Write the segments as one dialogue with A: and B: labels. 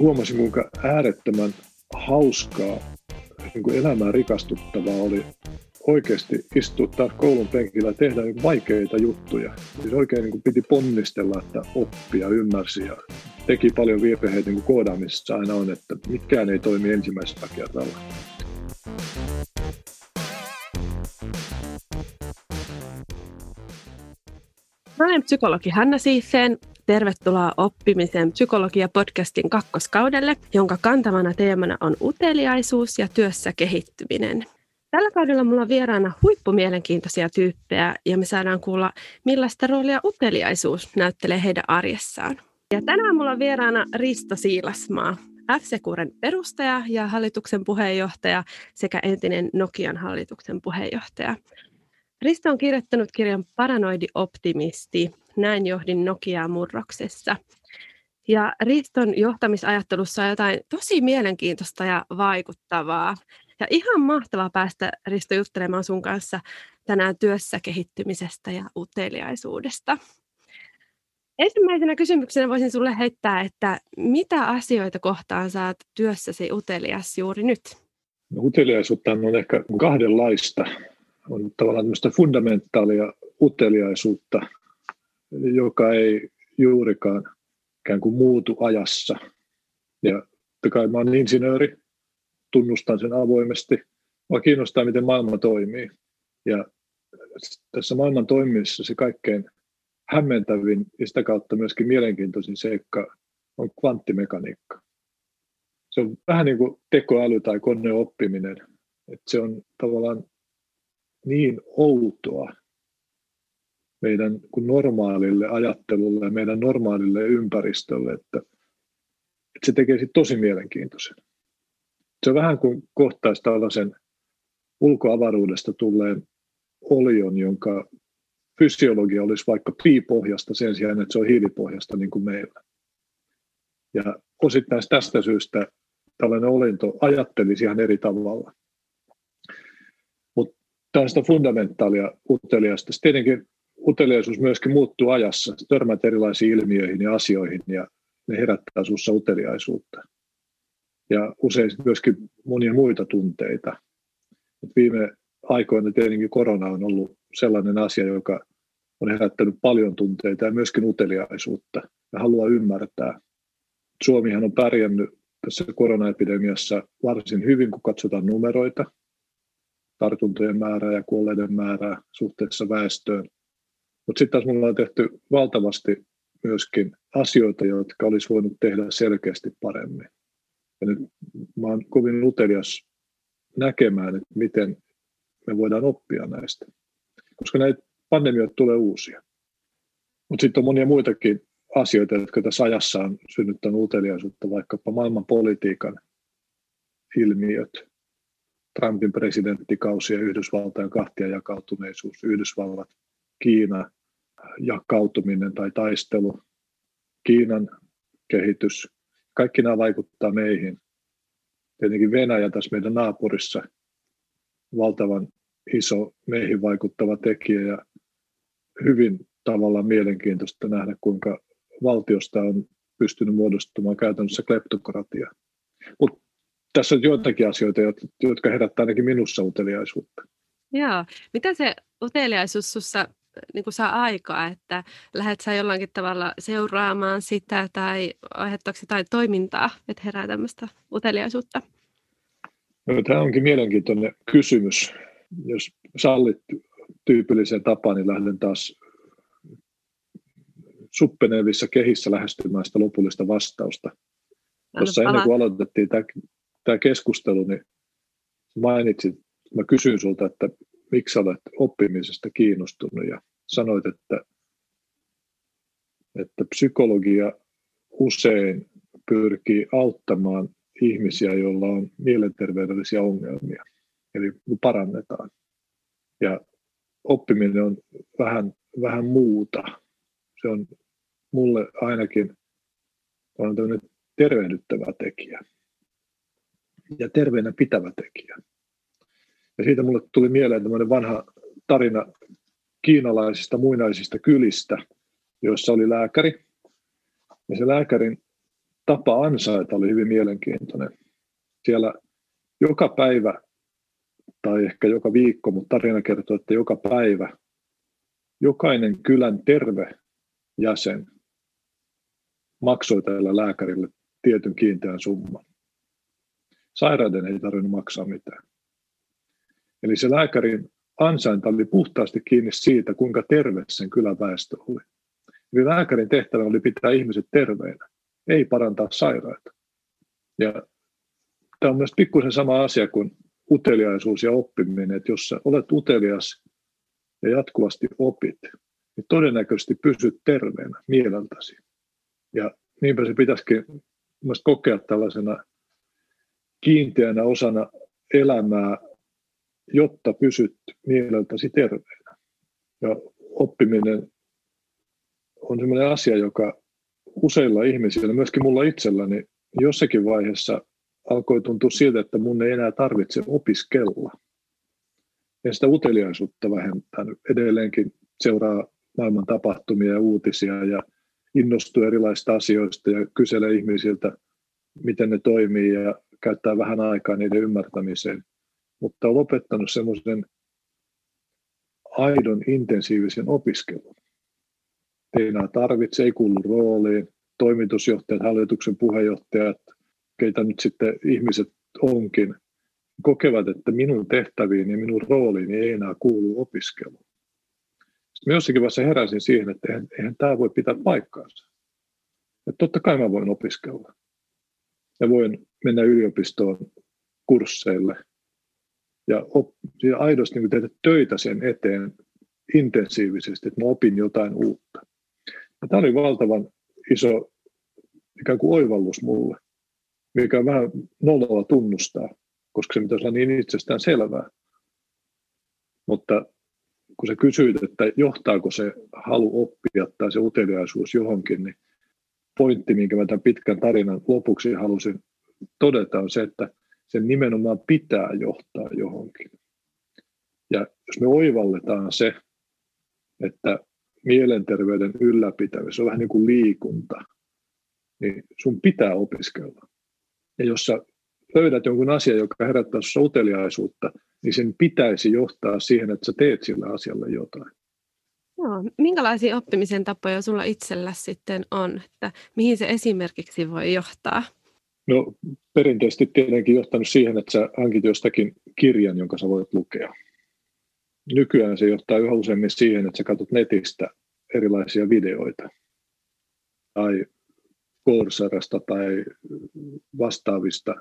A: huomasin, kuinka äärettömän hauskaa, niin kuin elämää rikastuttavaa oli oikeasti istua taas koulun penkillä ja tehdä niin vaikeita juttuja. Siis oikein niin kuin piti ponnistella, että oppia, ymmärsi ja teki paljon virheitä, niin kuin koodaamisessa aina on, että mikään ei toimi ensimmäisellä kerralla.
B: Mä olen psykologi Hanna Siifeen. Tervetuloa oppimisen psykologia-podcastin kakkoskaudelle, jonka kantavana teemana on uteliaisuus ja työssä kehittyminen. Tällä kaudella mulla on vieraana huippumielenkiintoisia tyyppejä ja me saadaan kuulla, millaista roolia uteliaisuus näyttelee heidän arjessaan. Ja tänään mulla on vieraana Risto Siilasmaa, f perustaja ja hallituksen puheenjohtaja sekä entinen Nokian hallituksen puheenjohtaja. Risto on kirjoittanut kirjan Paranoidi optimisti, näin johdin Nokiaa murroksessa. Ja Riston johtamisajattelussa on jotain tosi mielenkiintoista ja vaikuttavaa. Ja ihan mahtavaa päästä Risto juttelemaan sun kanssa tänään työssä kehittymisestä ja uteliaisuudesta. Ensimmäisenä kysymyksenä voisin sulle heittää, että mitä asioita kohtaan saat työssäsi utelias juuri nyt?
A: No, uteliaisuutta on ehkä kahdenlaista on tavallaan tämmöistä fundamentaalia uteliaisuutta, joka ei juurikaan ikään kuin muutu ajassa. Ja kai mä olen insinööri, tunnustan sen avoimesti. Mua kiinnostaa, miten maailma toimii. Ja tässä maailman toimimisessa se kaikkein hämmentävin ja sitä kautta myöskin mielenkiintoisin seikka on kvanttimekaniikka. Se on vähän niin kuin tekoäly tai koneoppiminen. Että se on tavallaan niin outoa meidän kuin normaalille ajattelulle ja meidän normaalille ympäristölle, että, että se tekee sitten tosi mielenkiintoisen. Se on vähän kuin kohtaisi tällaisen ulkoavaruudesta tulleen olion, jonka fysiologia olisi vaikka piipohjasta sen sijaan, että se on hiilipohjasta niin kuin meillä. Ja osittain tästä syystä tällainen olinto ajattelisi ihan eri tavalla tällaista fundamentaalia uteliaista. Tietenkin uteliaisuus myöskin muuttuu ajassa. Törmät erilaisiin ilmiöihin ja asioihin ja ne herättää sinussa uteliaisuutta. Ja usein myöskin monia muita tunteita. Et viime aikoina tietenkin korona on ollut sellainen asia, joka on herättänyt paljon tunteita ja myöskin uteliaisuutta ja haluaa ymmärtää. Suomihan on pärjännyt tässä koronaepidemiassa varsin hyvin, kun katsotaan numeroita – tartuntojen määrää ja kuolleiden määrää suhteessa väestöön. Mutta sitten taas minulla on tehty valtavasti myöskin asioita, jotka olisi voinut tehdä selkeästi paremmin. Ja nyt mä olen kovin utelias näkemään, että miten me voidaan oppia näistä. Koska näitä pandemioita tulee uusia. Mutta sitten on monia muitakin asioita, jotka tässä ajassa on synnyttänyt uteliaisuutta, vaikkapa maailman politiikan ilmiöt, Trumpin presidenttikausi ja Yhdysvaltain kahtia jakautuneisuus, Yhdysvallat, Kiina jakautuminen tai taistelu, Kiinan kehitys, kaikki nämä vaikuttaa meihin. Tietenkin Venäjä tässä meidän naapurissa, valtavan iso meihin vaikuttava tekijä ja hyvin tavallaan mielenkiintoista nähdä, kuinka valtiosta on pystynyt muodostumaan käytännössä kleptokratia. Mutta tässä on joitakin asioita, jotka herättää ainakin minussa uteliaisuutta.
B: Joo. Mitä se uteliaisuus sinussa niin saa aikaa, että lähdet sä jollakin tavalla seuraamaan sitä tai aiheuttaako jotain toimintaa, että herää tämmöistä uteliaisuutta?
A: No, tämä onkin mielenkiintoinen kysymys. Jos sallit tyypilliseen tapaan, niin lähden taas suppenevissa kehissä lähestymään sitä lopullista vastausta. Tuossa ennen kuin aloitettiin tämä tämä keskustelu, niin mainitsit, mä kysyin sulta, että miksi olet oppimisesta kiinnostunut ja sanoit, että, että psykologia usein pyrkii auttamaan ihmisiä, joilla on mielenterveydellisiä ongelmia, eli parannetaan. Ja oppiminen on vähän, vähän muuta. Se on mulle ainakin on tervehdyttävä tekijä ja terveenä pitävä tekijä. Ja siitä mulle tuli mieleen tämmöinen vanha tarina kiinalaisista muinaisista kylistä, joissa oli lääkäri. Ja se lääkärin tapa ansaita oli hyvin mielenkiintoinen. Siellä joka päivä tai ehkä joka viikko, mutta tarina kertoo, että joka päivä jokainen kylän terve jäsen maksoi tällä lääkärille tietyn kiinteän summan. Sairaiden ei tarvinnut maksaa mitään. Eli se lääkärin ansainta oli puhtaasti kiinni siitä, kuinka terve sen kylän väestö oli. Eli lääkärin tehtävä oli pitää ihmiset terveinä, ei parantaa sairaita. Ja tämä on myös pikkusen sama asia kuin uteliaisuus ja oppiminen, että jos sä olet utelias ja jatkuvasti opit, niin todennäköisesti pysyt terveenä mieleltäsi. Ja niinpä se pitäisikin kokea tällaisena kiinteänä osana elämää, jotta pysyt mieleltäsi terveenä. Ja oppiminen on sellainen asia, joka useilla ihmisillä, myöskin mulla itselläni, jossakin vaiheessa alkoi tuntua siltä, että mun ei enää tarvitse opiskella. Ja sitä uteliaisuutta vähentänyt. Edelleenkin seuraa maailman tapahtumia ja uutisia ja innostuu erilaisista asioista ja kyselee ihmisiltä, miten ne toimii ja käyttää vähän aikaa niiden ymmärtämiseen. Mutta lopettanut semmoisen aidon intensiivisen opiskelun. Ei enää tarvitse, ei kuulu rooliin. Toimitusjohtajat, hallituksen puheenjohtajat, keitä nyt sitten ihmiset onkin, kokevat, että minun tehtäviin ja minun rooliini ei enää kuulu opiskelu. Sitten jossakin vaiheessa heräsin siihen, että eihän, eihän tämä voi pitää paikkaansa. Että totta kai mä voin opiskella. Ja voin mennä yliopistoon kursseille ja, op, ja aidosti niin tehdä töitä sen eteen intensiivisesti, että mä opin jotain uutta. Ja tämä oli valtavan iso ikään kuin oivallus mulle mikä vähän noloa tunnustaa, koska se pitäisi olla niin itsestään selvää. Mutta kun sä kysyit, että johtaako se halu oppia tai se uteliaisuus johonkin, niin pointti, minkä mä tämän pitkän tarinan lopuksi halusin todeta, on se, että sen nimenomaan pitää johtaa johonkin. Ja jos me oivalletaan se, että mielenterveyden ylläpitävyys on vähän niin kuin liikunta, niin sun pitää opiskella. Ja jos sä löydät jonkun asian, joka herättää sinussa uteliaisuutta, niin sen pitäisi johtaa siihen, että sä teet sillä asialle jotain.
B: Joo. Minkälaisia oppimisen tapoja sulla itsellä sitten on, että mihin se esimerkiksi voi johtaa?
A: No perinteisesti tietenkin johtanut siihen, että sä hankit jostakin kirjan, jonka sä voit lukea. Nykyään se johtaa yhä useammin siihen, että sä katsot netistä erilaisia videoita tai Coursarasta tai vastaavista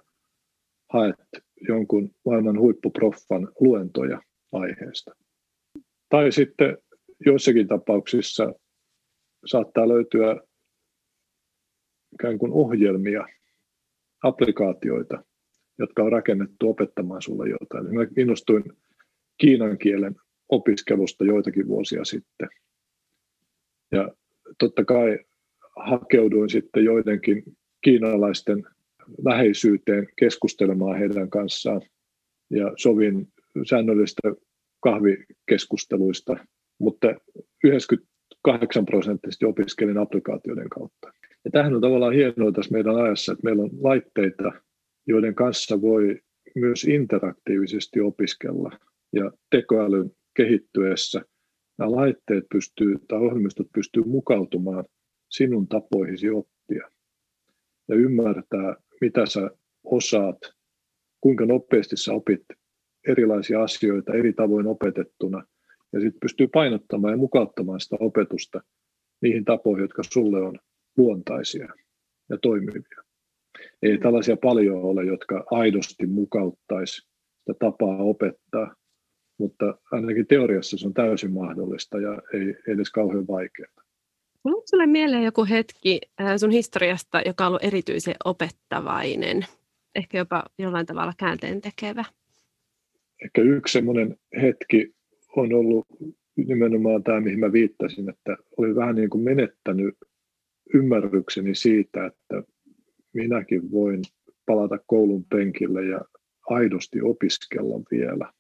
A: haet jonkun maailman huippuproffan luentoja aiheesta. Tai sitten joissakin tapauksissa saattaa löytyä ikään kuin ohjelmia, applikaatioita, jotka on rakennettu opettamaan sulle jotain. Mä innostuin kiinan kielen opiskelusta joitakin vuosia sitten. Ja totta kai hakeuduin sitten joidenkin kiinalaisten läheisyyteen keskustelemaan heidän kanssaan ja sovin säännöllistä kahvikeskusteluista, mutta 98 prosenttisesti opiskelin applikaatioiden kautta. Ja tämähän on tavallaan hienoa tässä meidän ajassa, että meillä on laitteita, joiden kanssa voi myös interaktiivisesti opiskella. Ja tekoälyn kehittyessä nämä laitteet pystyy, tai ohjelmistot pystyy mukautumaan sinun tapoihisi oppia ja ymmärtää, mitä sä osaat, kuinka nopeasti sä opit erilaisia asioita eri tavoin opetettuna ja sitten pystyy painottamaan ja mukauttamaan sitä opetusta niihin tapoihin, jotka sulle on luontaisia ja toimivia. Ei tällaisia paljon ole, jotka aidosti mukauttaisi sitä tapaa opettaa, mutta ainakin teoriassa se on täysin mahdollista ja ei edes kauhean vaikeaa.
B: Onko sinulle mieleen joku hetki sun historiasta, joka on ollut erityisen opettavainen, ehkä jopa jollain tavalla käänteen tekevä?
A: Ehkä yksi sellainen hetki on ollut nimenomaan tämä, mihin mä viittasin, että olin vähän niin kuin menettänyt ymmärrykseni siitä, että minäkin voin palata koulun penkille ja aidosti opiskella vielä.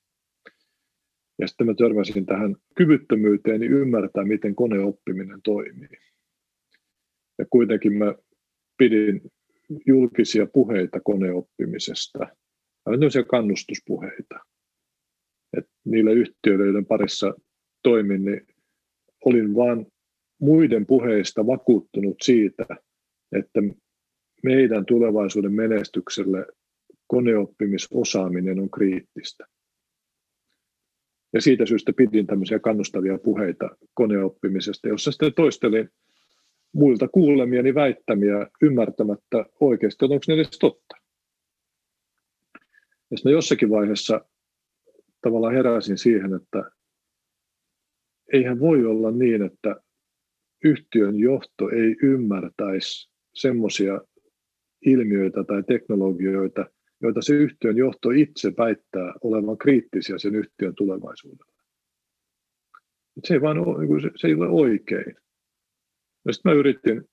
A: Ja sitten mä törmäsin tähän kyvyttömyyteen niin ymmärtää, miten koneoppiminen toimii. Ja kuitenkin mä pidin julkisia puheita koneoppimisesta, aivan kannustuspuheita. Et niillä yhtiöillä, joiden parissa toimin, niin olin vain muiden puheista vakuuttunut siitä, että meidän tulevaisuuden menestykselle koneoppimisosaaminen on kriittistä. Ja siitä syystä pidin tämmöisiä kannustavia puheita koneoppimisesta, jossa sitten toistelin muilta kuulemiani väittämiä ymmärtämättä oikeasti, onko ne edes totta. Ja sitten jossakin vaiheessa tavallaan heräsin siihen, että eihän voi olla niin, että yhtiön johto ei ymmärtäisi semmoisia ilmiöitä tai teknologioita, joita se yhtiön johto itse väittää olevan kriittisiä sen yhtiön tulevaisuudelle. Se ei, vaan ole, niin se ei ole oikein. Ja sitten mä yritin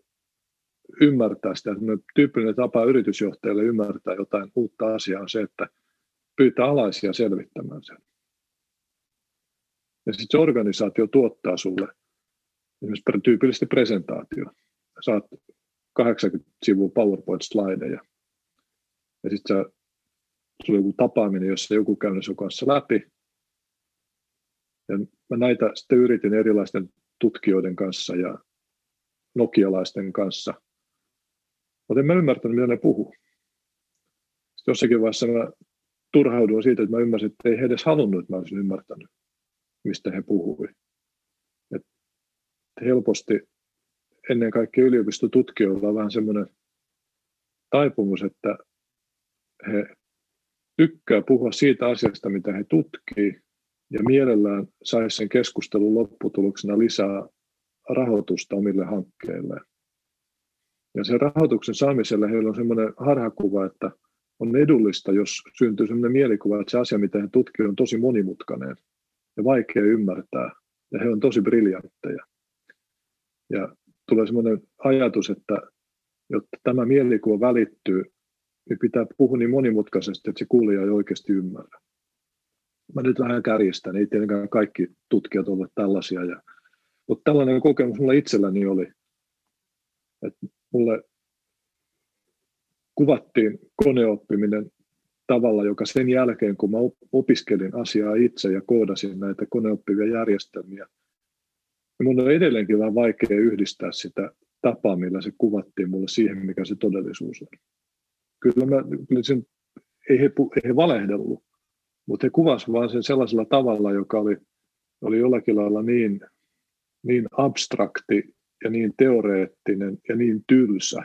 A: ymmärtää sitä, että tyypillinen tapa yritysjohtajalle ymmärtää jotain uutta asiaa on se, että pyytää alaisia selvittämään sen. Ja sitten se organisaatio tuottaa sulle esimerkiksi tyypillisesti presentaatio. Saat 80 sivua PowerPoint-slideja. Ja sitten sulla on joku tapaaminen, jossa joku käy sun kanssa läpi. Ja mä näitä sitten yritin erilaisten tutkijoiden kanssa ja nokialaisten kanssa. Mutta en mä ymmärtänyt, mitä ne puhuu. Sitten jossakin vaiheessa mä turhauduin siitä, että mä ymmärsin, että ei he edes halunnut, että mä olisin ymmärtänyt, mistä he puhuivat. Helposti ennen kaikkea yliopistotutkijoilla on vähän semmoinen taipumus, että he tykkää puhua siitä asiasta, mitä he tutkii, ja mielellään saisi sen keskustelun lopputuloksena lisää rahoitusta omille hankkeilleen. Ja sen rahoituksen saamiselle heillä on semmoinen harhakuva, että on edullista, jos syntyy semmoinen mielikuva, että se asia, mitä he tutkivat, on tosi monimutkainen ja vaikea ymmärtää, ja he on tosi briljantteja. Ja tulee semmoinen ajatus, että jotta tämä mielikuva välittyy, niin pitää puhua niin monimutkaisesti, että se kuulija ei oikeasti ymmärrä. Mä nyt vähän kärjistän, ei tietenkään kaikki tutkijat ole tällaisia. Ja, mutta tällainen kokemus mulla itselläni oli, että mulle kuvattiin koneoppiminen tavalla, joka sen jälkeen, kun mä opiskelin asiaa itse ja koodasin näitä koneoppivia järjestelmiä, niin mun on edelleenkin vähän vaikea yhdistää sitä tapaa, millä se kuvattiin mulle siihen, mikä se todellisuus on. Kyllä, mä, kyllä sen, ei, he, ei he valehdellut, mutta he kuvasivat vaan sen sellaisella tavalla, joka oli, oli jollakin lailla niin, niin abstrakti ja niin teoreettinen ja niin tylsä,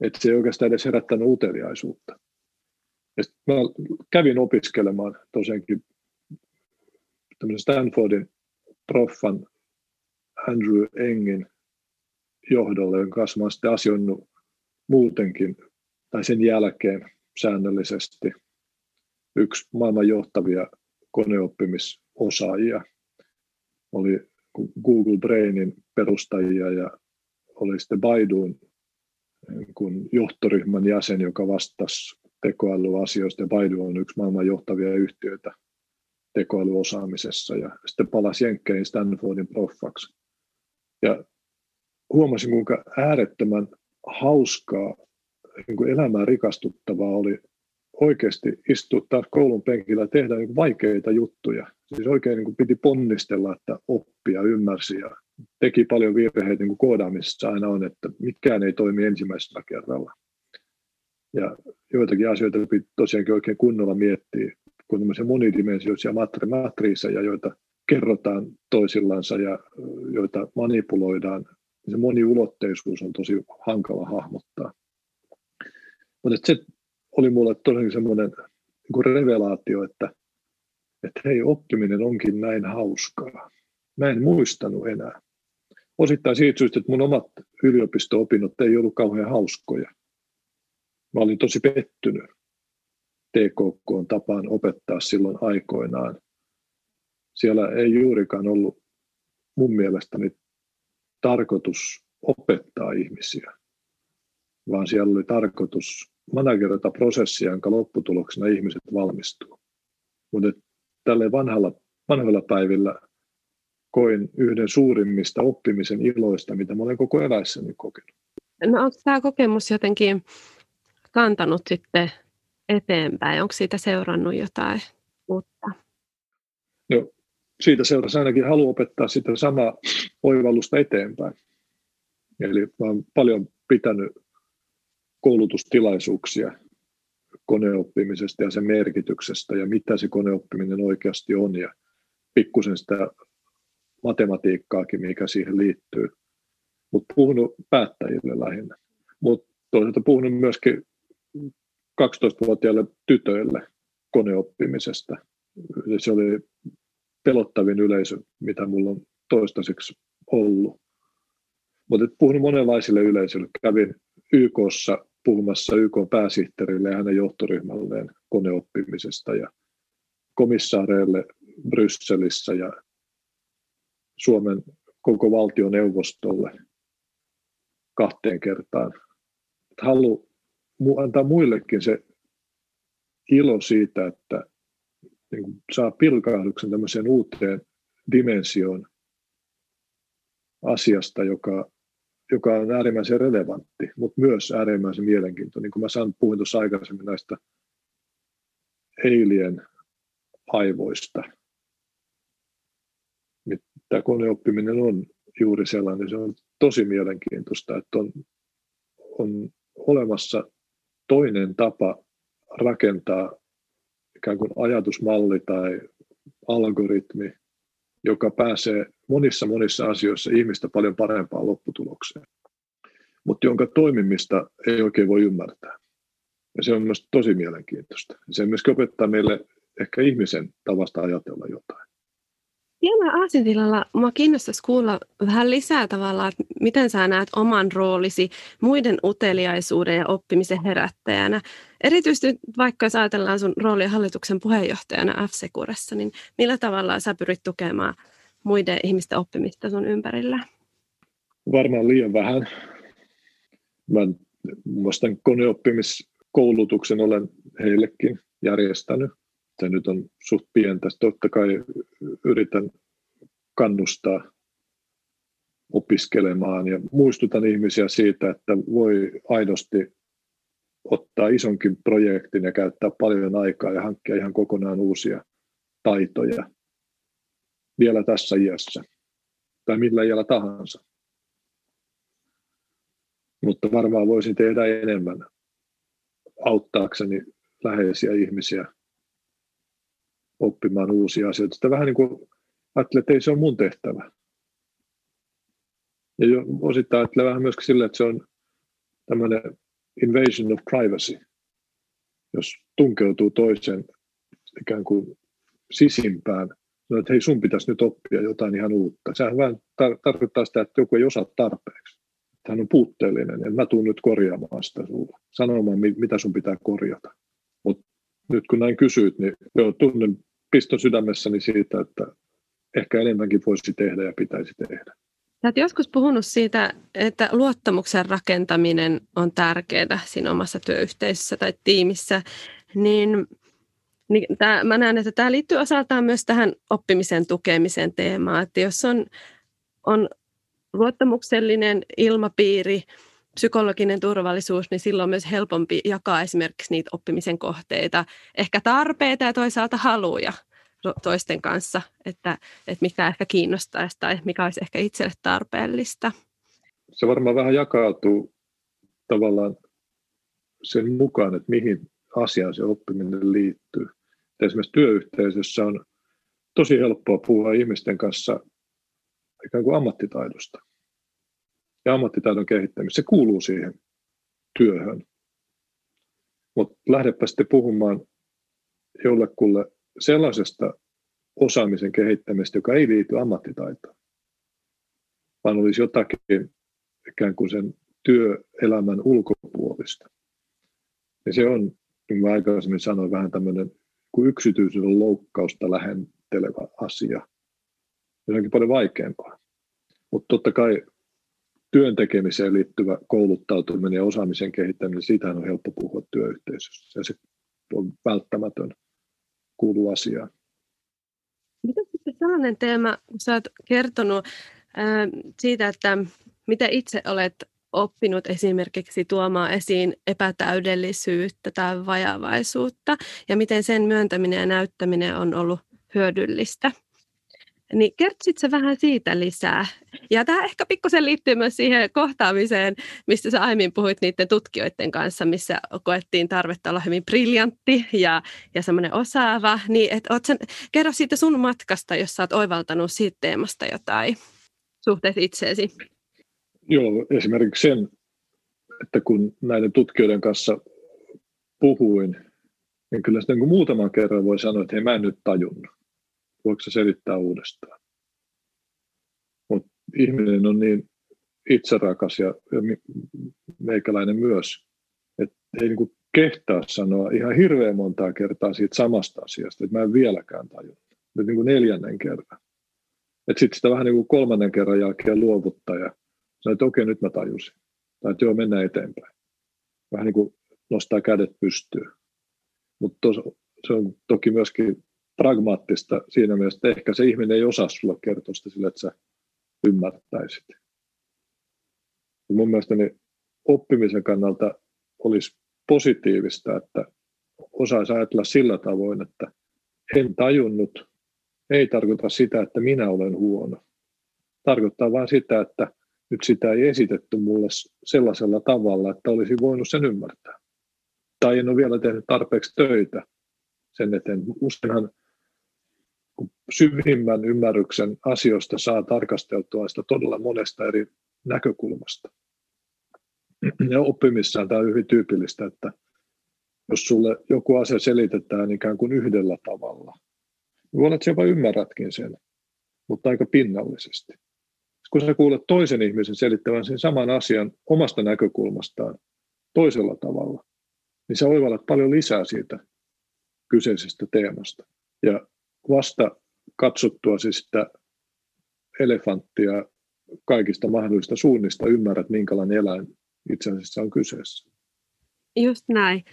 A: että se ei oikeastaan edes herättänyt uteliaisuutta. Ja mä kävin opiskelemaan tosiaankin Stanfordin proffan Andrew Engin johdolle, jonka kanssa mä sitten asioinut muutenkin tai sen jälkeen säännöllisesti yksi maailman johtavia koneoppimisosaajia. Oli Google Brainin perustajia ja oli sitten Baiduun kun johtoryhmän jäsen, joka vastasi tekoälyasioista. Ja Baidu on yksi maailman johtavia yhtiöitä tekoälyosaamisessa. Ja sitten palasi Jenkkeihin Stanfordin proffaksi. Ja huomasin, kuinka äärettömän hauskaa, niin kuin elämää rikastuttavaa oli oikeasti istua taas koulun penkillä ja tehdä niin vaikeita juttuja. Siis oikein niin kuin piti ponnistella, että oppia, ymmärsi ja teki paljon virheitä, niin kuin koodaamisessa aina on, että mitkään ei toimi ensimmäisellä kerralla. Ja joitakin asioita piti tosiaankin oikein kunnolla miettiä, kun tämmöisiä monidimensioisia matriiseja, joita kerrotaan toisillansa ja joita manipuloidaan, niin se moniulotteisuus on tosi hankala hahmottaa. Mutta se oli mulle tosiaan semmoinen niin revelaatio, että, että hei, oppiminen onkin näin hauskaa. Mä en muistanut enää. Osittain siitä syystä, että mun omat yliopisto-opinnot ei ollut kauhean hauskoja. Mä olin tosi pettynyt TKK tapaan opettaa silloin aikoinaan. Siellä ei juurikaan ollut mun mielestäni tarkoitus opettaa ihmisiä, vaan siellä oli tarkoitus managerata prosessia, jonka lopputuloksena ihmiset valmistuu. Mutta tälle vanhalla, vanhalla päivillä koin yhden suurimmista oppimisen iloista, mitä mä olen koko eläissäni kokenut.
B: No onko tämä kokemus jotenkin kantanut sitten eteenpäin? Onko siitä seurannut jotain uutta?
A: No, siitä seurasi ainakin halu opettaa sitä samaa oivallusta eteenpäin. Eli olen paljon pitänyt koulutustilaisuuksia koneoppimisesta ja sen merkityksestä ja mitä se koneoppiminen oikeasti on ja pikkusen sitä matematiikkaakin, mikä siihen liittyy. Mutta puhunut päättäjille lähinnä. Mutta toisaalta puhunut myöskin 12-vuotiaille tytöille koneoppimisesta. Se oli pelottavin yleisö, mitä mulla on toistaiseksi ollut. Mutta puhunut monenlaisille yleisöille. Kävin YKssa puhumassa YK pääsihteerille ja hänen johtoryhmälleen koneoppimisesta ja komissaareille Brysselissä ja Suomen koko valtioneuvostolle kahteen kertaan. Halu antaa muillekin se ilo siitä, että niin saa pilkahduksen tämmöiseen uuteen dimensioon asiasta, joka, joka on äärimmäisen relevantti, mutta myös äärimmäisen mielenkiintoinen. Niin kuin mä sanon, puhuin tuossa aikaisemmin näistä eilien aivoista. Tämä koneoppiminen on juuri sellainen, se on tosi mielenkiintoista, että on, on olemassa toinen tapa rakentaa ikään kuin ajatusmalli tai algoritmi, joka pääsee monissa monissa asioissa ihmistä paljon parempaan lopputulokseen, mutta jonka toimimista ei oikein voi ymmärtää. Ja se on myös tosi mielenkiintoista. Se myös opettaa meille ehkä ihmisen tavasta ajatella jotain.
B: Vielä Aasintilalla mua kiinnostaisi kuulla vähän lisää tavallaan, että miten sä näet oman roolisi muiden uteliaisuuden ja oppimisen herättäjänä. Erityisesti vaikka jos ajatellaan sun roolia hallituksen puheenjohtajana f niin millä tavalla sä pyrit tukemaan muiden ihmisten oppimista sun ympärillä?
A: Varmaan liian vähän. Mä tämän koneoppimiskoulutuksen olen heillekin järjestänyt se nyt on suht pientä. Totta kai yritän kannustaa opiskelemaan ja muistutan ihmisiä siitä, että voi aidosti ottaa isonkin projektin ja käyttää paljon aikaa ja hankkia ihan kokonaan uusia taitoja vielä tässä iässä tai millä iällä tahansa. Mutta varmaan voisin tehdä enemmän auttaakseni läheisiä ihmisiä oppimaan uusia asioita. Sitä vähän niin kuin ajattelee, että ei se ole mun tehtävä. Ja jo, osittain ajattelee vähän myöskin sillä, että se on tämmöinen invasion of privacy. Jos tunkeutuu toisen ikään kuin sisimpään, no, että hei sun pitäisi nyt oppia jotain ihan uutta. Sehän vähän tar- tarkoittaa sitä, että joku ei osaa tarpeeksi. Hän on puutteellinen ja mä tuun nyt korjaamaan sitä sulla. Sanomaan, mitä sun pitää korjata. Mutta nyt kun näin kysyit, niin joo, tunnen piston sydämessäni siitä, että ehkä enemmänkin voisi tehdä ja pitäisi tehdä.
B: Sä olet joskus puhunut siitä, että luottamuksen rakentaminen on tärkeää siinä omassa työyhteisössä tai tiimissä, niin, niin tämä, mä näen, että tämä liittyy osaltaan myös tähän oppimisen tukemisen teemaan, että jos on, on luottamuksellinen ilmapiiri, psykologinen turvallisuus, niin silloin on myös helpompi jakaa esimerkiksi niitä oppimisen kohteita, ehkä tarpeita ja toisaalta haluja toisten kanssa, että, että mikä ehkä kiinnostaisi tai mikä olisi ehkä itselle tarpeellista.
A: Se varmaan vähän jakautuu tavallaan sen mukaan, että mihin asiaan se oppiminen liittyy. Esimerkiksi työyhteisössä on tosi helppoa puhua ihmisten kanssa ikään kuin ammattitaidosta ja ammattitaidon kehittämistä. Se kuuluu siihen työhön. Mutta lähdepä sitten puhumaan jollekulle sellaisesta osaamisen kehittämistä, joka ei liity ammattitaitoon, vaan olisi jotakin ikään kuin sen työelämän ulkopuolista. Ja se on, niin kuin aikaisemmin sanoin, vähän tämmöinen kuin yksityisyyden loukkausta lähentelevä asia. Jotenkin paljon vaikeampaa. Mutta totta kai työn tekemiseen liittyvä kouluttautuminen ja osaamisen kehittäminen, siitä on helppo puhua työyhteisössä ja se on välttämätön kuulu asiaan.
B: Mitä sitten sellainen teema, kun sä olet kertonut ää, siitä, että mitä itse olet oppinut esimerkiksi tuomaan esiin epätäydellisyyttä tai vajavaisuutta ja miten sen myöntäminen ja näyttäminen on ollut hyödyllistä. Niin kertoisit sä vähän siitä lisää? Ja tämä ehkä pikkusen liittyy myös siihen kohtaamiseen, mistä sä aiemmin puhuit niiden tutkijoiden kanssa, missä koettiin tarvetta olla hyvin briljantti ja, ja semmoinen osaava. Niin, et oot sen, kerro siitä sun matkasta, jos sä oot oivaltanut siitä teemasta jotain suhteessa itseesi.
A: Joo, esimerkiksi sen, että kun näiden tutkijoiden kanssa puhuin, niin kyllä sitten kun muutaman kerran voi sanoa, että hei mä en nyt tajunnut voiko se selittää uudestaan. Mutta ihminen on niin itserakas ja, ja meikäläinen myös, että ei niinku kehtaa sanoa ihan hirveän montaa kertaa siitä samasta asiasta, että mä en vieläkään tajunnut. Nyt niin neljännen kerran. Että sitten sitä vähän niin kuin kolmannen kerran jälkeen luovuttaa ja sanoo, että okei, nyt mä tajusin. Tai että joo, mennään eteenpäin. Vähän niin kuin nostaa kädet pystyyn. Mutta se on toki myöskin pragmaattista siinä mielessä, että ehkä se ihminen ei osaa sulle kertoa sitä sillä, että sä ymmärtäisit. Ja mun mielestäni oppimisen kannalta olisi positiivista, että osaisi ajatella sillä tavoin, että en tajunnut, ei tarkoita sitä, että minä olen huono. Tarkoittaa vain sitä, että nyt sitä ei esitetty mulle sellaisella tavalla, että olisi voinut sen ymmärtää. Tai en ole vielä tehnyt tarpeeksi töitä sen eteen. Useinhan syvimmän ymmärryksen asioista saa tarkasteltua sitä todella monesta eri näkökulmasta. Ja oppimisessa tämä on hyvin tyypillistä, että jos sulle joku asia selitetään ikään kuin yhdellä tavalla, niin voi olla, että jopa ymmärrätkin sen, mutta aika pinnallisesti. Kun sä kuulet toisen ihmisen selittävän sen saman asian omasta näkökulmastaan toisella tavalla, niin sä oivallat paljon lisää siitä kyseisestä teemasta. Ja vasta katsottua siis sitä elefanttia kaikista mahdollisista suunnista ymmärrät, minkälainen eläin itse asiassa on kyseessä.
B: Just näin.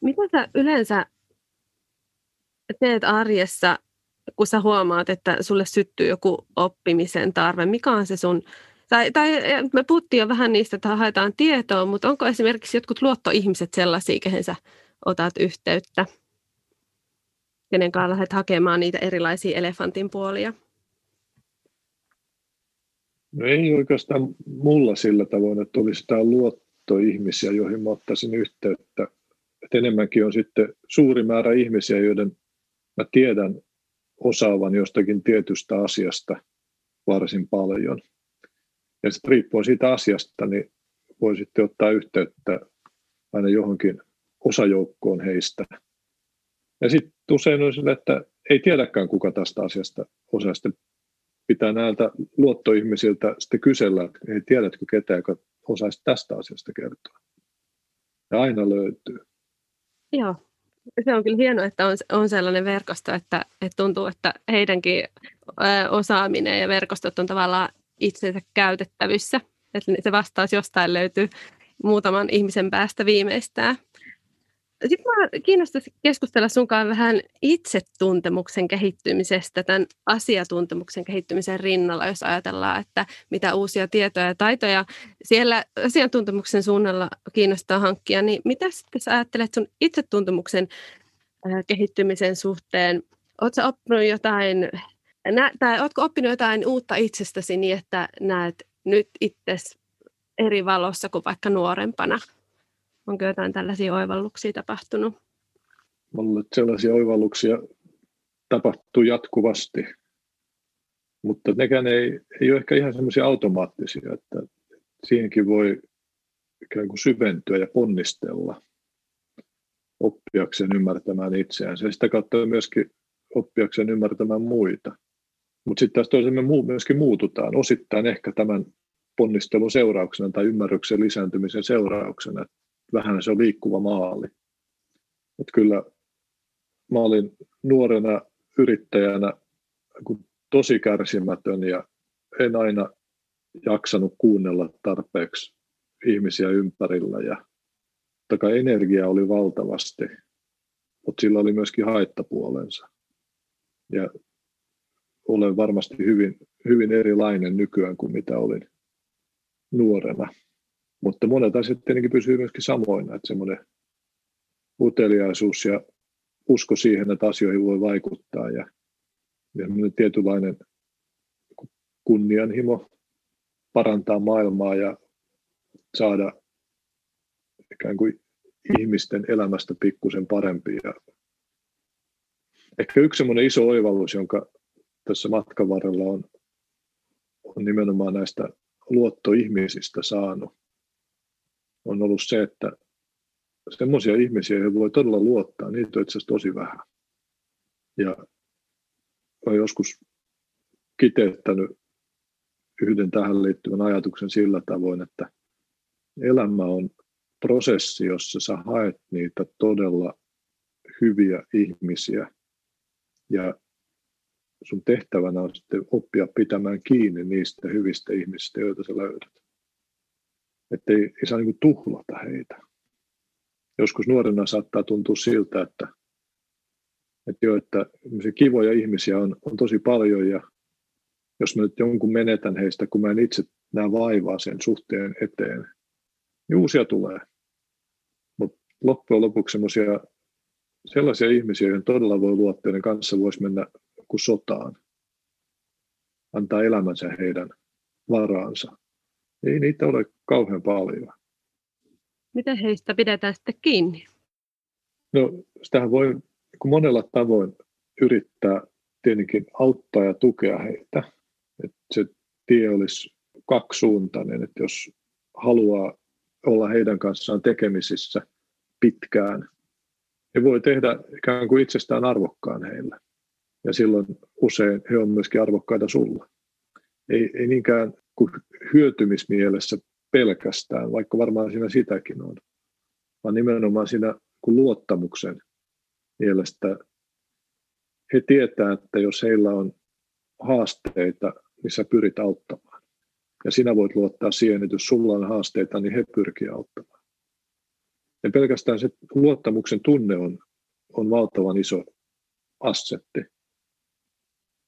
B: Mitä sä yleensä teet arjessa, kun sä huomaat, että sulle syttyy joku oppimisen tarve? Mikä on se sun, tai, tai me puhuttiin jo vähän niistä, että haetaan tietoa, mutta onko esimerkiksi jotkut luottoihmiset sellaisia, kehen sä otat yhteyttä? Kenen kanssa lähdet hakemaan niitä erilaisia elefantin puolia?
A: No ei oikeastaan mulla sillä tavoin, että olisi tämä luottoihmisiä, joihin mä ottaisin yhteyttä. Että enemmänkin on sitten suuri määrä ihmisiä, joiden mä tiedän osaavan jostakin tietystä asiasta varsin paljon. Ja sitten riippuen siitä asiasta, niin voi sitten ottaa yhteyttä aina johonkin osajoukkoon heistä – ja sitten usein on sille, että ei tiedäkään kuka tästä asiasta osaa. Sitten pitää näiltä luottoihmisiltä sitten kysellä, että ei tiedätkö ketään, joka osaisi tästä asiasta kertoa. Ja aina löytyy.
B: Joo, se on kyllä hienoa, että on, on sellainen verkosto, että, että tuntuu, että heidänkin osaaminen ja verkostot on tavallaan itsensä käytettävissä. Että se vastaus jostain löytyy muutaman ihmisen päästä viimeistään. Sitten mä kiinnostaisin keskustella sunkaan vähän itsetuntemuksen kehittymisestä, tämän asiatuntemuksen kehittymisen rinnalla, jos ajatellaan, että mitä uusia tietoja ja taitoja siellä asiantuntemuksen suunnalla kiinnostaa hankkia, niin mitä sitten sä ajattelet sun itsetuntemuksen kehittymisen suhteen? Oletko oppinut jotain, tai oletko oppinut jotain uutta itsestäsi niin, että näet nyt itse eri valossa kuin vaikka nuorempana? Onko jotain tällaisia oivalluksia tapahtunut?
A: Mulle sellaisia oivalluksia tapahtuu jatkuvasti, mutta nekään ei, ei ole ehkä ihan semmoisia automaattisia, että siihenkin voi ikään kuin syventyä ja ponnistella oppiakseen ymmärtämään itseään. Ja sitä kautta myöskin oppiakseen ymmärtämään muita. Mutta sitten taas toisemme myöskin muututaan, osittain ehkä tämän ponnistelun seurauksena tai ymmärryksen lisääntymisen seurauksena vähän se on liikkuva maali. Mutta kyllä mä olin nuorena yrittäjänä tosi kärsimätön ja en aina jaksanut kuunnella tarpeeksi ihmisiä ympärillä ja taka energia oli valtavasti, mutta sillä oli myöskin haittapuolensa. Ja olen varmasti hyvin, hyvin erilainen nykyään kuin mitä olin nuorena. Mutta monet asiat tietenkin pysyy myöskin samoina, että semmoinen uteliaisuus ja usko siihen, että asioihin voi vaikuttaa ja, ja tietynlainen kunnianhimo parantaa maailmaa ja saada ikään kuin ihmisten elämästä pikkusen parempi. Ja ehkä yksi semmoinen iso oivallus, jonka tässä matkan varrella on, on nimenomaan näistä luottoihmisistä saanut, on ollut se, että semmoisia ihmisiä, joihin voi todella luottaa, niitä on itse asiassa tosi vähän. Ja olen joskus kiteyttänyt yhden tähän liittyvän ajatuksen sillä tavoin, että elämä on prosessi, jossa sä haet niitä todella hyviä ihmisiä ja sun tehtävänä on sitten oppia pitämään kiinni niistä hyvistä ihmisistä, joita sä löydät. Että ei, ei saa niin tuhlata heitä. Joskus nuorena saattaa tuntua siltä, että, että, jo, että kivoja ihmisiä on, on tosi paljon ja jos mä nyt jonkun menetän heistä, kun mä en itse näe vaivaa sen suhteen eteen, niin uusia tulee. Mutta loppujen lopuksi sellaisia ihmisiä, joihin todella voi luottaa, joiden kanssa voisi mennä kuin sotaan, antaa elämänsä heidän varaansa. Ei niitä ole kauhean paljon.
B: Miten heistä pidetään sitten kiinni?
A: No, sitähän voi kun monella tavoin yrittää tietenkin auttaa ja tukea heitä. Että se tie olisi kaksisuuntainen, että jos haluaa olla heidän kanssaan tekemisissä pitkään, niin voi tehdä ikään kuin itsestään arvokkaan heille. Ja silloin usein he on myöskin arvokkaita sulla. Ei, ei niinkään kuin hyötymismielessä pelkästään, vaikka varmaan siinä sitäkin on, vaan nimenomaan siinä kuin luottamuksen mielestä. He tietää, että jos heillä on haasteita, niin sä pyrit auttamaan. Ja sinä voit luottaa siihen, että jos sulla on haasteita, niin he pyrkii auttamaan. Ja pelkästään se luottamuksen tunne on, on valtavan iso assetti.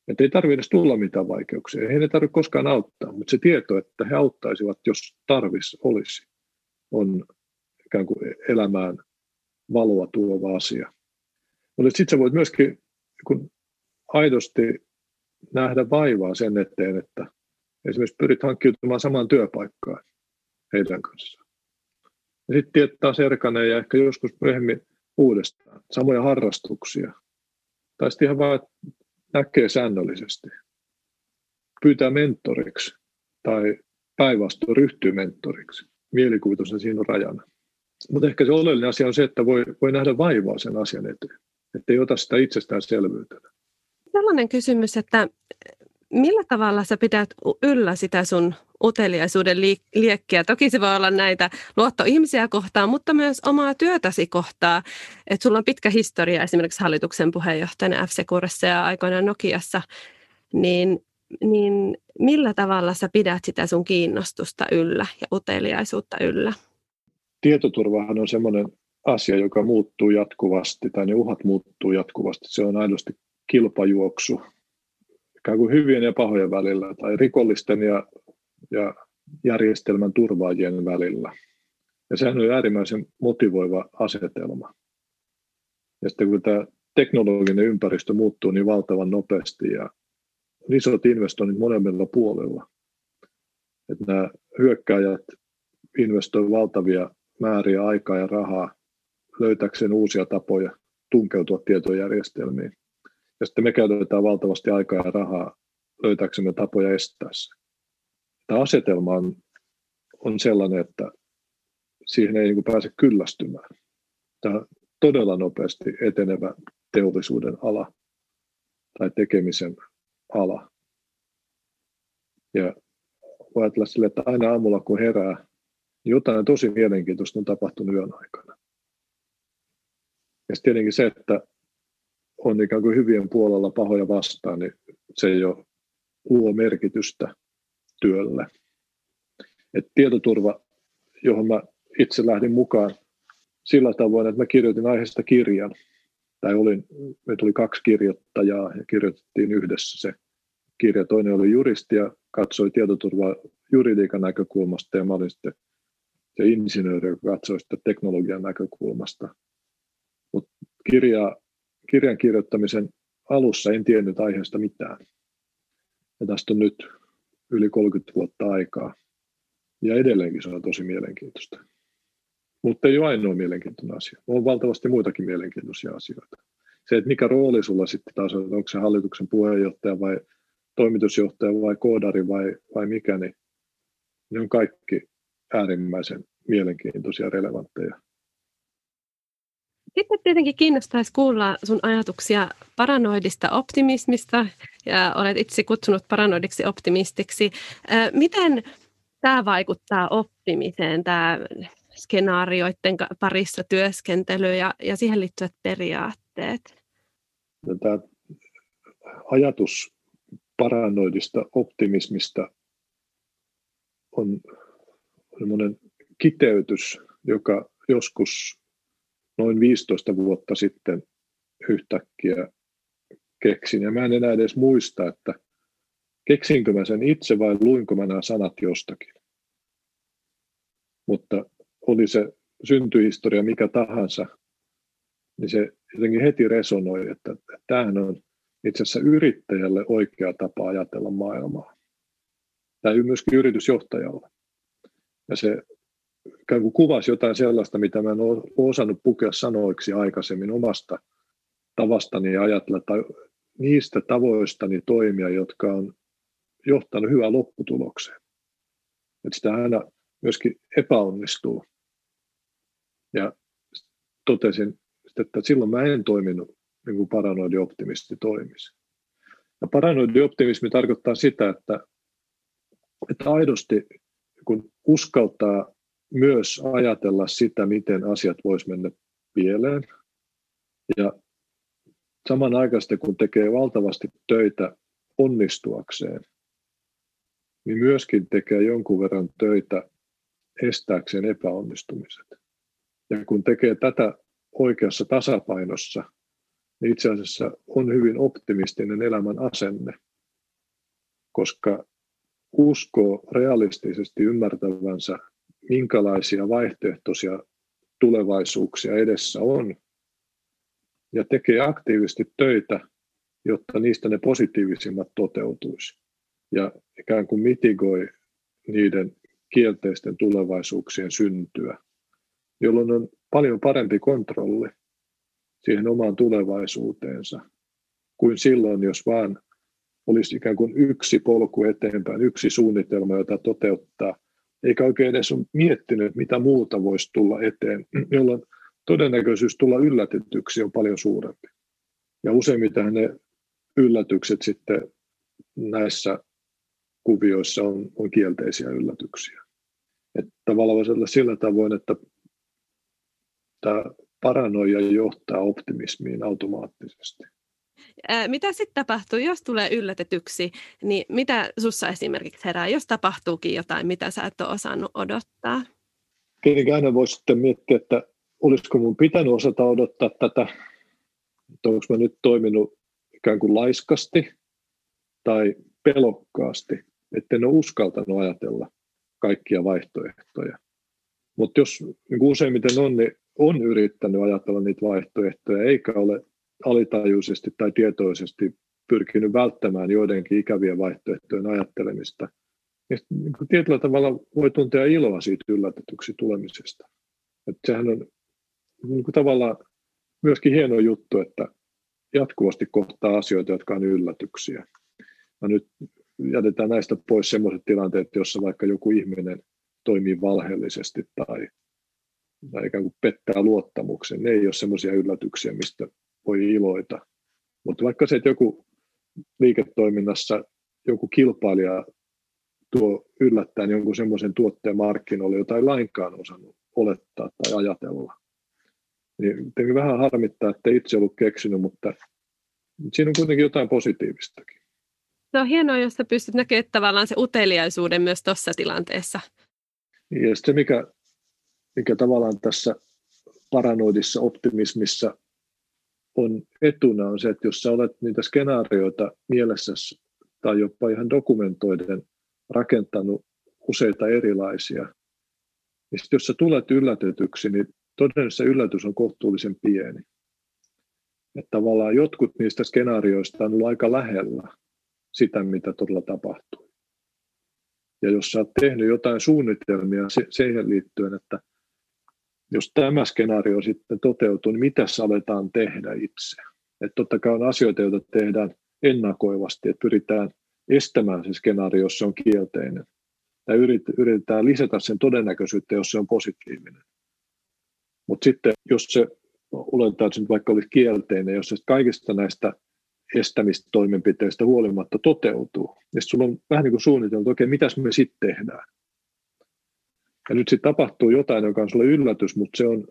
A: Että ei tarvitse edes tulla mitään vaikeuksia. Ei ne tarvitse koskaan auttaa, mutta se tieto, että he auttaisivat, jos tarvis olisi, on ikään kuin elämään valoa tuova asia. Mutta sitten sä voit myöskin kun aidosti nähdä vaivaa sen eteen, että esimerkiksi pyrit hankkiutumaan samaan työpaikkaan heidän kanssaan. Ja sitten tietää serkane ja ehkä joskus myöhemmin uudestaan. Samoja harrastuksia. Tai sitten ihan vaan näkee säännöllisesti. Pyytää mentoriksi tai päinvastoin ryhtyy mentoriksi. Mielikuvitus on siinä rajana. Mutta ehkä se oleellinen asia on se, että voi, voi nähdä vaivaa sen asian eteen. Että ei ota sitä itsestäänselvyytenä.
B: Sellainen kysymys, että millä tavalla sä pidät yllä sitä sun uteliaisuuden liekkiä? Toki se voi olla näitä luottoihmisiä kohtaan, mutta myös omaa työtäsi kohtaa. Että sulla on pitkä historia esimerkiksi hallituksen puheenjohtajana f ja aikoinaan Nokiassa. Niin, niin millä tavalla sä pidät sitä sun kiinnostusta yllä ja uteliaisuutta yllä?
A: Tietoturvahan on semmoinen asia, joka muuttuu jatkuvasti, tai ne uhat muuttuu jatkuvasti. Se on aidosti kilpajuoksu ikään kuin hyvien ja pahojen välillä, tai rikollisten ja, ja järjestelmän turvaajien välillä. Ja sehän on äärimmäisen motivoiva asetelma. Ja sitten kun tämä teknologinen ympäristö muuttuu niin valtavan nopeasti ja isot investoinnit molemmilla puolella, että nämä hyökkäjät investoivat valtavia määriä aikaa ja rahaa löytäkseen uusia tapoja tunkeutua tietojärjestelmiin. Ja sitten me käytetään valtavasti aikaa ja rahaa löytääksemme tapoja estää se. Tämä asetelma on, on sellainen, että siihen ei niin pääse kyllästymään. Tämä todella nopeasti etenevä teollisuuden ala tai tekemisen ala. Ja voi ajatella sille, että aina aamulla kun herää, niin jotain tosi mielenkiintoista on tapahtunut yön aikana. Ja tietenkin se, että on ikään kuin hyvien puolella pahoja vastaan, niin se ei ole luo merkitystä työlle. Et tietoturva, johon mä itse lähdin mukaan sillä tavoin, että mä kirjoitin aiheesta kirjan. Tai olin, me tuli kaksi kirjoittajaa ja kirjoitettiin yhdessä se kirja. Toinen oli juristi ja katsoi tietoturvaa juridiikan näkökulmasta ja mä olin sitten se insinööri, joka katsoo sitä teknologian näkökulmasta. Mutta kirja, kirjan kirjoittamisen alussa en tiennyt aiheesta mitään. Ja tästä on nyt yli 30 vuotta aikaa. Ja edelleenkin se on tosi mielenkiintoista. Mutta ei ole ainoa mielenkiintoinen asia. On valtavasti muitakin mielenkiintoisia asioita. Se, että mikä rooli sulla sitten taas on, onko se hallituksen puheenjohtaja vai toimitusjohtaja vai koodari vai, vai mikä, niin ne on kaikki äärimmäisen mielenkiintoisia ja relevantteja.
B: Sitten tietenkin kiinnostaisi kuulla sun ajatuksia paranoidista optimismista, ja olet itse kutsunut paranoidiksi optimistiksi. Miten tämä vaikuttaa optimiseen, tämä skenaarioiden parissa työskentely ja, ja siihen liittyvät periaatteet?
A: No, tämä ajatus paranoidista optimismista on semmoinen kiteytys, joka joskus noin 15 vuotta sitten yhtäkkiä keksin. Ja mä en enää edes muista, että keksinkö mä sen itse vai luinko mä nämä sanat jostakin. Mutta oli se syntyhistoria mikä tahansa, niin se jotenkin heti resonoi, että, tämähän on itse asiassa yrittäjälle oikea tapa ajatella maailmaa. Tai myöskin yritysjohtajalle. Ja se ikään kuin kuvasi jotain sellaista, mitä mä en ole osannut pukea sanoiksi aikaisemmin omasta tavastani ajatella tai niistä tavoistani toimia, jotka on johtanut hyvään lopputulokseen. Että sitä aina myöskin epäonnistuu. Ja totesin, että silloin mä en toiminut niin kuin paranoidi optimisti toimisi. Ja paranoidi optimismi tarkoittaa sitä, että, että aidosti kun uskaltaa myös ajatella sitä, miten asiat vois mennä pieleen. Ja samanaikaisesti, kun tekee valtavasti töitä onnistuakseen, niin myöskin tekee jonkun verran töitä estääkseen epäonnistumiset. Ja kun tekee tätä oikeassa tasapainossa, niin itse asiassa on hyvin optimistinen elämän asenne, koska uskoo realistisesti ymmärtävänsä minkälaisia vaihtoehtoisia tulevaisuuksia edessä on, ja tekee aktiivisesti töitä, jotta niistä ne positiivisimmat toteutuisi, ja ikään kuin mitigoi niiden kielteisten tulevaisuuksien syntyä, jolloin on paljon parempi kontrolli siihen omaan tulevaisuuteensa kuin silloin, jos vaan olisi ikään kuin yksi polku eteenpäin, yksi suunnitelma, jota toteuttaa eikä oikein edes ole miettinyt, mitä muuta voisi tulla eteen, jolloin todennäköisyys tulla yllätetyksi on paljon suurempi. Ja useimmiten ne yllätykset sitten näissä kuvioissa on, on kielteisiä yllätyksiä. Että tavallaan sillä tavoin, että tämä paranoia johtaa optimismiin automaattisesti.
B: Mitä sitten tapahtuu, jos tulee yllätetyksi, niin mitä sussa esimerkiksi herää, jos tapahtuukin jotain, mitä sä et ole osannut odottaa?
A: Tietenkin aina voisi sitten miettiä, että olisiko mun pitänyt osata odottaa tätä, että onko mä nyt toiminut ikään kuin laiskasti tai pelokkaasti, etten ole uskaltanut ajatella kaikkia vaihtoehtoja. Mutta jos niin useimmiten on, niin on yrittänyt ajatella niitä vaihtoehtoja, eikä ole alitajuisesti tai tietoisesti pyrkinyt välttämään joidenkin ikävien vaihtoehtojen ajattelemista, niin, niin tietyllä tavalla voi tuntea iloa siitä yllätetyksi tulemisesta. Että sehän on niin kuin tavallaan myöskin hieno juttu, että jatkuvasti kohtaa asioita, jotka on yllätyksiä. Ja nyt jätetään näistä pois sellaiset tilanteet, jossa vaikka joku ihminen toimii valheellisesti tai, tai ikään kuin pettää luottamuksen. Ne ei ole sellaisia yllätyksiä, mistä voi iloita. Mutta vaikka se, että joku liiketoiminnassa joku kilpailija tuo yllättäen jonkun semmoisen tuotteen markkinoille, jota ei lainkaan osannut olettaa tai ajatella. Niin vähän harmittaa, että itse ollut keksinyt, mutta siinä on kuitenkin jotain positiivistakin.
B: Se on hienoa, jos sä pystyt näkemään tavallaan se uteliaisuuden myös tuossa tilanteessa.
A: Ja se, mikä, mikä tavallaan tässä paranoidissa optimismissa on etuna on se, että jos sä olet niitä skenaarioita mielessä tai jopa ihan dokumentoiden rakentanut useita erilaisia, niin sit jos sä tulet yllätetyksi, niin todennäköisesti yllätys on kohtuullisen pieni. Että tavallaan jotkut niistä skenaarioista on ollut aika lähellä sitä, mitä todella tapahtui. Ja jos sä oot tehnyt jotain suunnitelmia siihen liittyen, että jos tämä skenaario sitten toteutuu, niin mitä aletaan tehdä itse? Että totta kai on asioita, joita tehdään ennakoivasti, että pyritään estämään se skenaario, jos se on kielteinen. Tai yritetään lisätä sen todennäköisyyttä, jos se on positiivinen. Mutta sitten, jos se, oletetaan, että se nyt vaikka olisi kielteinen, jos se kaikista näistä estämistoimenpiteistä huolimatta toteutuu, niin sulla on vähän niin kuin suunniteltu, okei, mitäs me sitten tehdään. Ja nyt sitten tapahtuu jotain, joka on sulle yllätys, mutta se on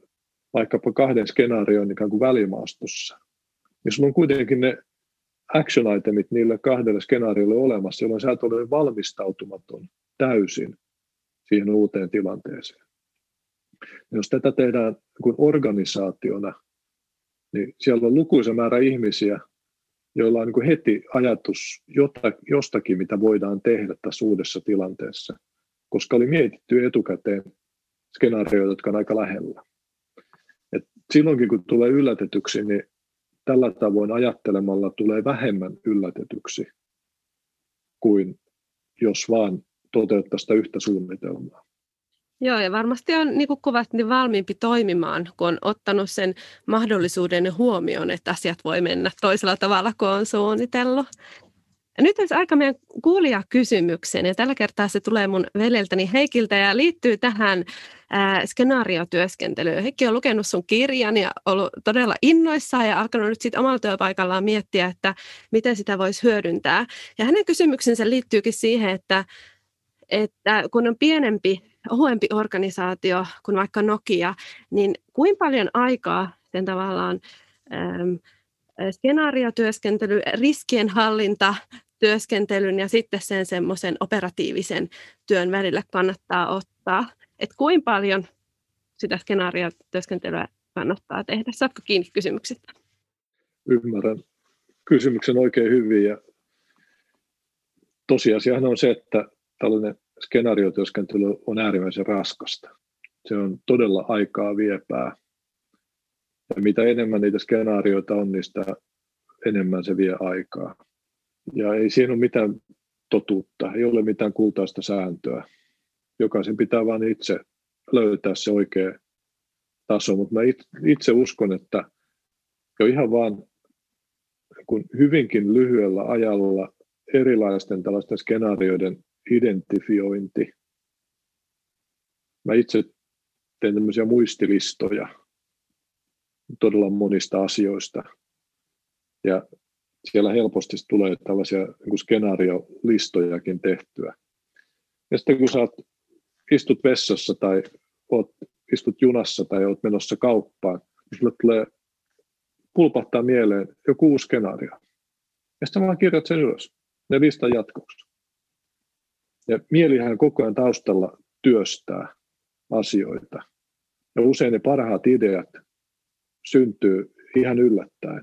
A: vaikkapa kahden skenaarion ikään kuin välimaastossa. Ja sulla on kuitenkin ne action itemit niille kahdelle skenaariolle olemassa, jolloin sä et ole valmistautumaton täysin siihen uuteen tilanteeseen. Ja jos tätä tehdään kuin organisaationa, niin siellä on lukuisa määrä ihmisiä, joilla on niin heti ajatus jostakin, mitä voidaan tehdä tässä uudessa tilanteessa, koska oli mietitty etukäteen skenaarioita, jotka on aika lähellä. Et silloinkin kun tulee yllätetyksi, niin tällä tavoin ajattelemalla tulee vähemmän yllätetyksi kuin jos vaan toteuttaa sitä yhtä suunnitelmaa.
B: Joo, ja varmasti on, niin kuin kuvat, niin valmiimpi toimimaan, kun on ottanut sen mahdollisuuden huomioon, että asiat voi mennä toisella tavalla kuin on suunnitellut. Nyt olisi aika meidän kuulijakysymykseen, ja tällä kertaa se tulee mun veljeltäni Heikiltä ja liittyy tähän ää, skenaariotyöskentelyyn. Heikki on lukenut sun kirjan ja ollut todella innoissaan ja alkanut nyt sitten omalla työpaikallaan miettiä, että miten sitä voisi hyödyntää. Ja hänen kysymyksensä liittyykin siihen, että, että kun on pienempi, ohuempi organisaatio kuin vaikka Nokia, niin kuinka paljon aikaa sen tavallaan äm, skenaariotyöskentely, riskien hallinta, työskentelyn ja sitten sen semmoisen operatiivisen työn välillä kannattaa ottaa. Että kuinka paljon sitä skenaariotyöskentelyä kannattaa tehdä? Saatko kiinni kysymyksestä?
A: Ymmärrän kysymyksen oikein hyvin ja tosiasiahan on se, että tällainen skenaariotyöskentely on äärimmäisen raskasta. Se on todella aikaa viepää. Ja mitä enemmän niitä skenaarioita on, sitä enemmän se vie aikaa. Ja ei siinä ole mitään totuutta, ei ole mitään kultaista sääntöä. Jokaisen pitää vain itse löytää se oikea taso, mutta mä itse uskon, että jo ihan vaan kun hyvinkin lyhyellä ajalla erilaisten tällaisten skenaarioiden identifiointi. Mä itse teen tämmöisiä muistilistoja todella monista asioista. Ja siellä helposti tulee tällaisia niin skenaariolistojakin tehtyä. Ja sitten kun sä istut vessassa tai oot, istut junassa tai oot menossa kauppaan, niin sulle tulee pulpahtaa mieleen joku uusi skenaario. Ja sitten vaan kirjoit sen ylös, ne listan jatkoksi. Ja mielihän koko ajan taustalla työstää asioita. Ja usein ne parhaat ideat syntyy ihan yllättäen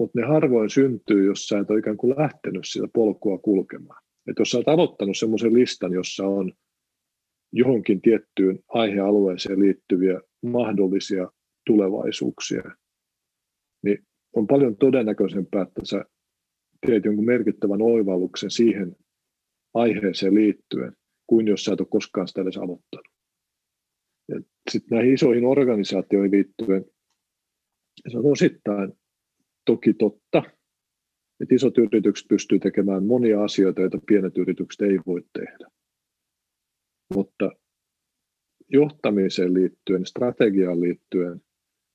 A: mutta ne harvoin syntyy, jos sä et ole ikään kuin lähtenyt sitä polkua kulkemaan. Et jos sä oot aloittanut semmoisen listan, jossa on johonkin tiettyyn aihealueeseen liittyviä mahdollisia tulevaisuuksia, niin on paljon todennäköisempää, että sä teet jonkun merkittävän oivalluksen siihen aiheeseen liittyen, kuin jos sä et ole koskaan sitä edes aloittanut. Sitten näihin isoihin organisaatioihin liittyen, se on osittain toki totta, että isot yritykset pystyvät tekemään monia asioita, joita pienet yritykset ei voi tehdä. Mutta johtamiseen liittyen, strategiaan liittyen,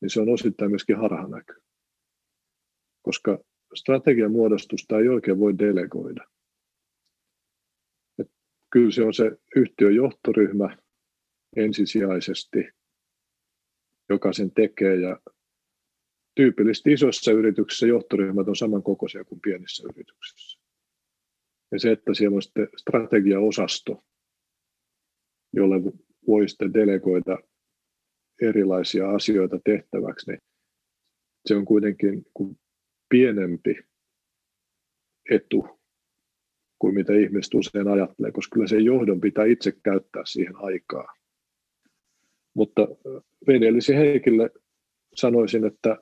A: niin se on osittain myöskin harhanäkö. Koska strategian muodostusta ei oikein voi delegoida. Et kyllä se on se yhtiön johtoryhmä ensisijaisesti, joka sen tekee ja tyypillisesti isoissa yrityksissä johtoryhmät on samankokoisia kuin pienissä yrityksissä. Ja se, että siellä on sitten strategiaosasto, jolle voi sitten delegoida erilaisia asioita tehtäväksi, niin se on kuitenkin pienempi etu kuin mitä ihmiset usein ajattelee, koska kyllä sen johdon pitää itse käyttää siihen aikaa. Mutta veneellisi Heikille sanoisin, että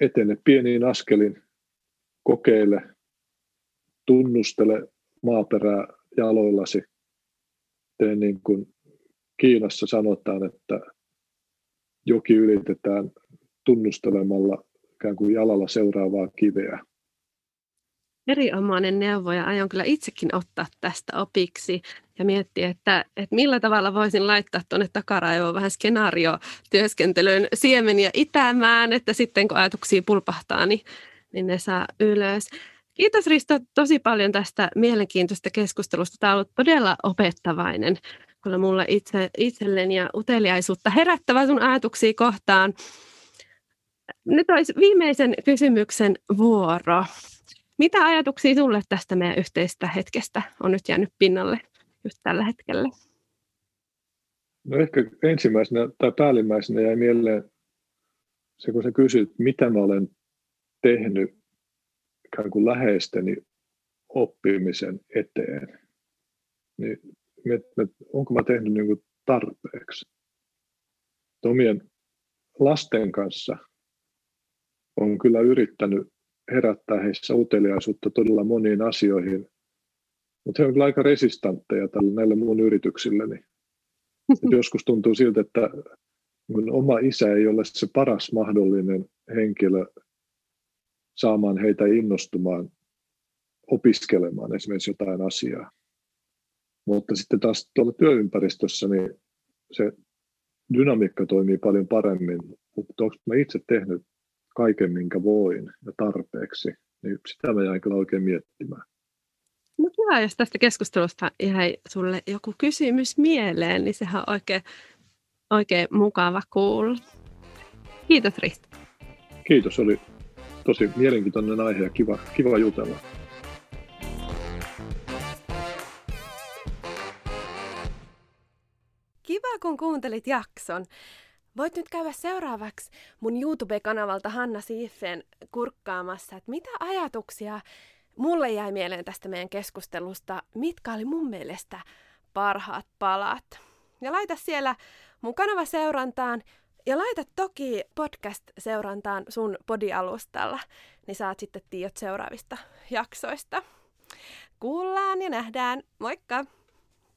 A: etene pieniin askelin, kokeile, tunnustele maaperää jaloillasi. Tee niin kuin Kiinassa sanotaan, että joki ylitetään tunnustelemalla ikään kuin jalalla seuraavaa kiveä.
B: Erinomainen neuvo ja aion kyllä itsekin ottaa tästä opiksi ja miettiä, että, että millä tavalla voisin laittaa tuonne takaraivoon vähän skenaariotyöskentelyyn siemeniä itämään, että sitten kun ajatuksia pulpahtaa, niin, niin ne saa ylös. Kiitos Risto tosi paljon tästä mielenkiintoista keskustelusta. Tämä on ollut todella opettavainen kyllä mulle itse, itselleni ja uteliaisuutta herättävä sun ajatuksia kohtaan. Nyt olisi viimeisen kysymyksen vuoro. Mitä ajatuksia sulle tästä meidän yhteistä hetkestä on nyt jäänyt pinnalle just tällä hetkellä?
A: No ehkä ensimmäisenä tai päällimmäisenä jäi mieleen se, kun sä kysyt, mitä mä olen tehnyt ikään kuin läheisteni oppimisen eteen. Niin onko mä tehnyt niin kuin tarpeeksi. Omien lasten kanssa on kyllä yrittänyt herättää heissä uteliaisuutta todella moniin asioihin, mutta he ovat kyllä aika resistantteja tälle, näille mun yrityksilleni. Et joskus tuntuu siltä, että mun oma isä ei ole se paras mahdollinen henkilö saamaan heitä innostumaan opiskelemaan esimerkiksi jotain asiaa. Mutta sitten taas tuolla työympäristössä niin se dynamiikka toimii paljon paremmin. Mutta onko mä itse tehnyt kaiken, minkä voin ja tarpeeksi, niin sitä mä jäin kyllä oikein miettimään.
B: No kiva, jos tästä keskustelusta jäi sulle joku kysymys mieleen, niin sehän on oikein, oikein mukava kuulla. Kiitos Risto.
A: Kiitos, oli tosi mielenkiintoinen aihe ja kiva, kiva jutella.
B: Kiva, kun kuuntelit jakson. Voit nyt käydä seuraavaksi mun YouTube-kanavalta Hanna Siifen kurkkaamassa, että mitä ajatuksia mulle jäi mieleen tästä meidän keskustelusta, mitkä oli mun mielestä parhaat palat. Ja laita siellä mun kanava seurantaan ja laita toki podcast-seurantaan sun podialustalla, niin saat sitten tiedot seuraavista jaksoista. Kuullaan ja nähdään. Moikka!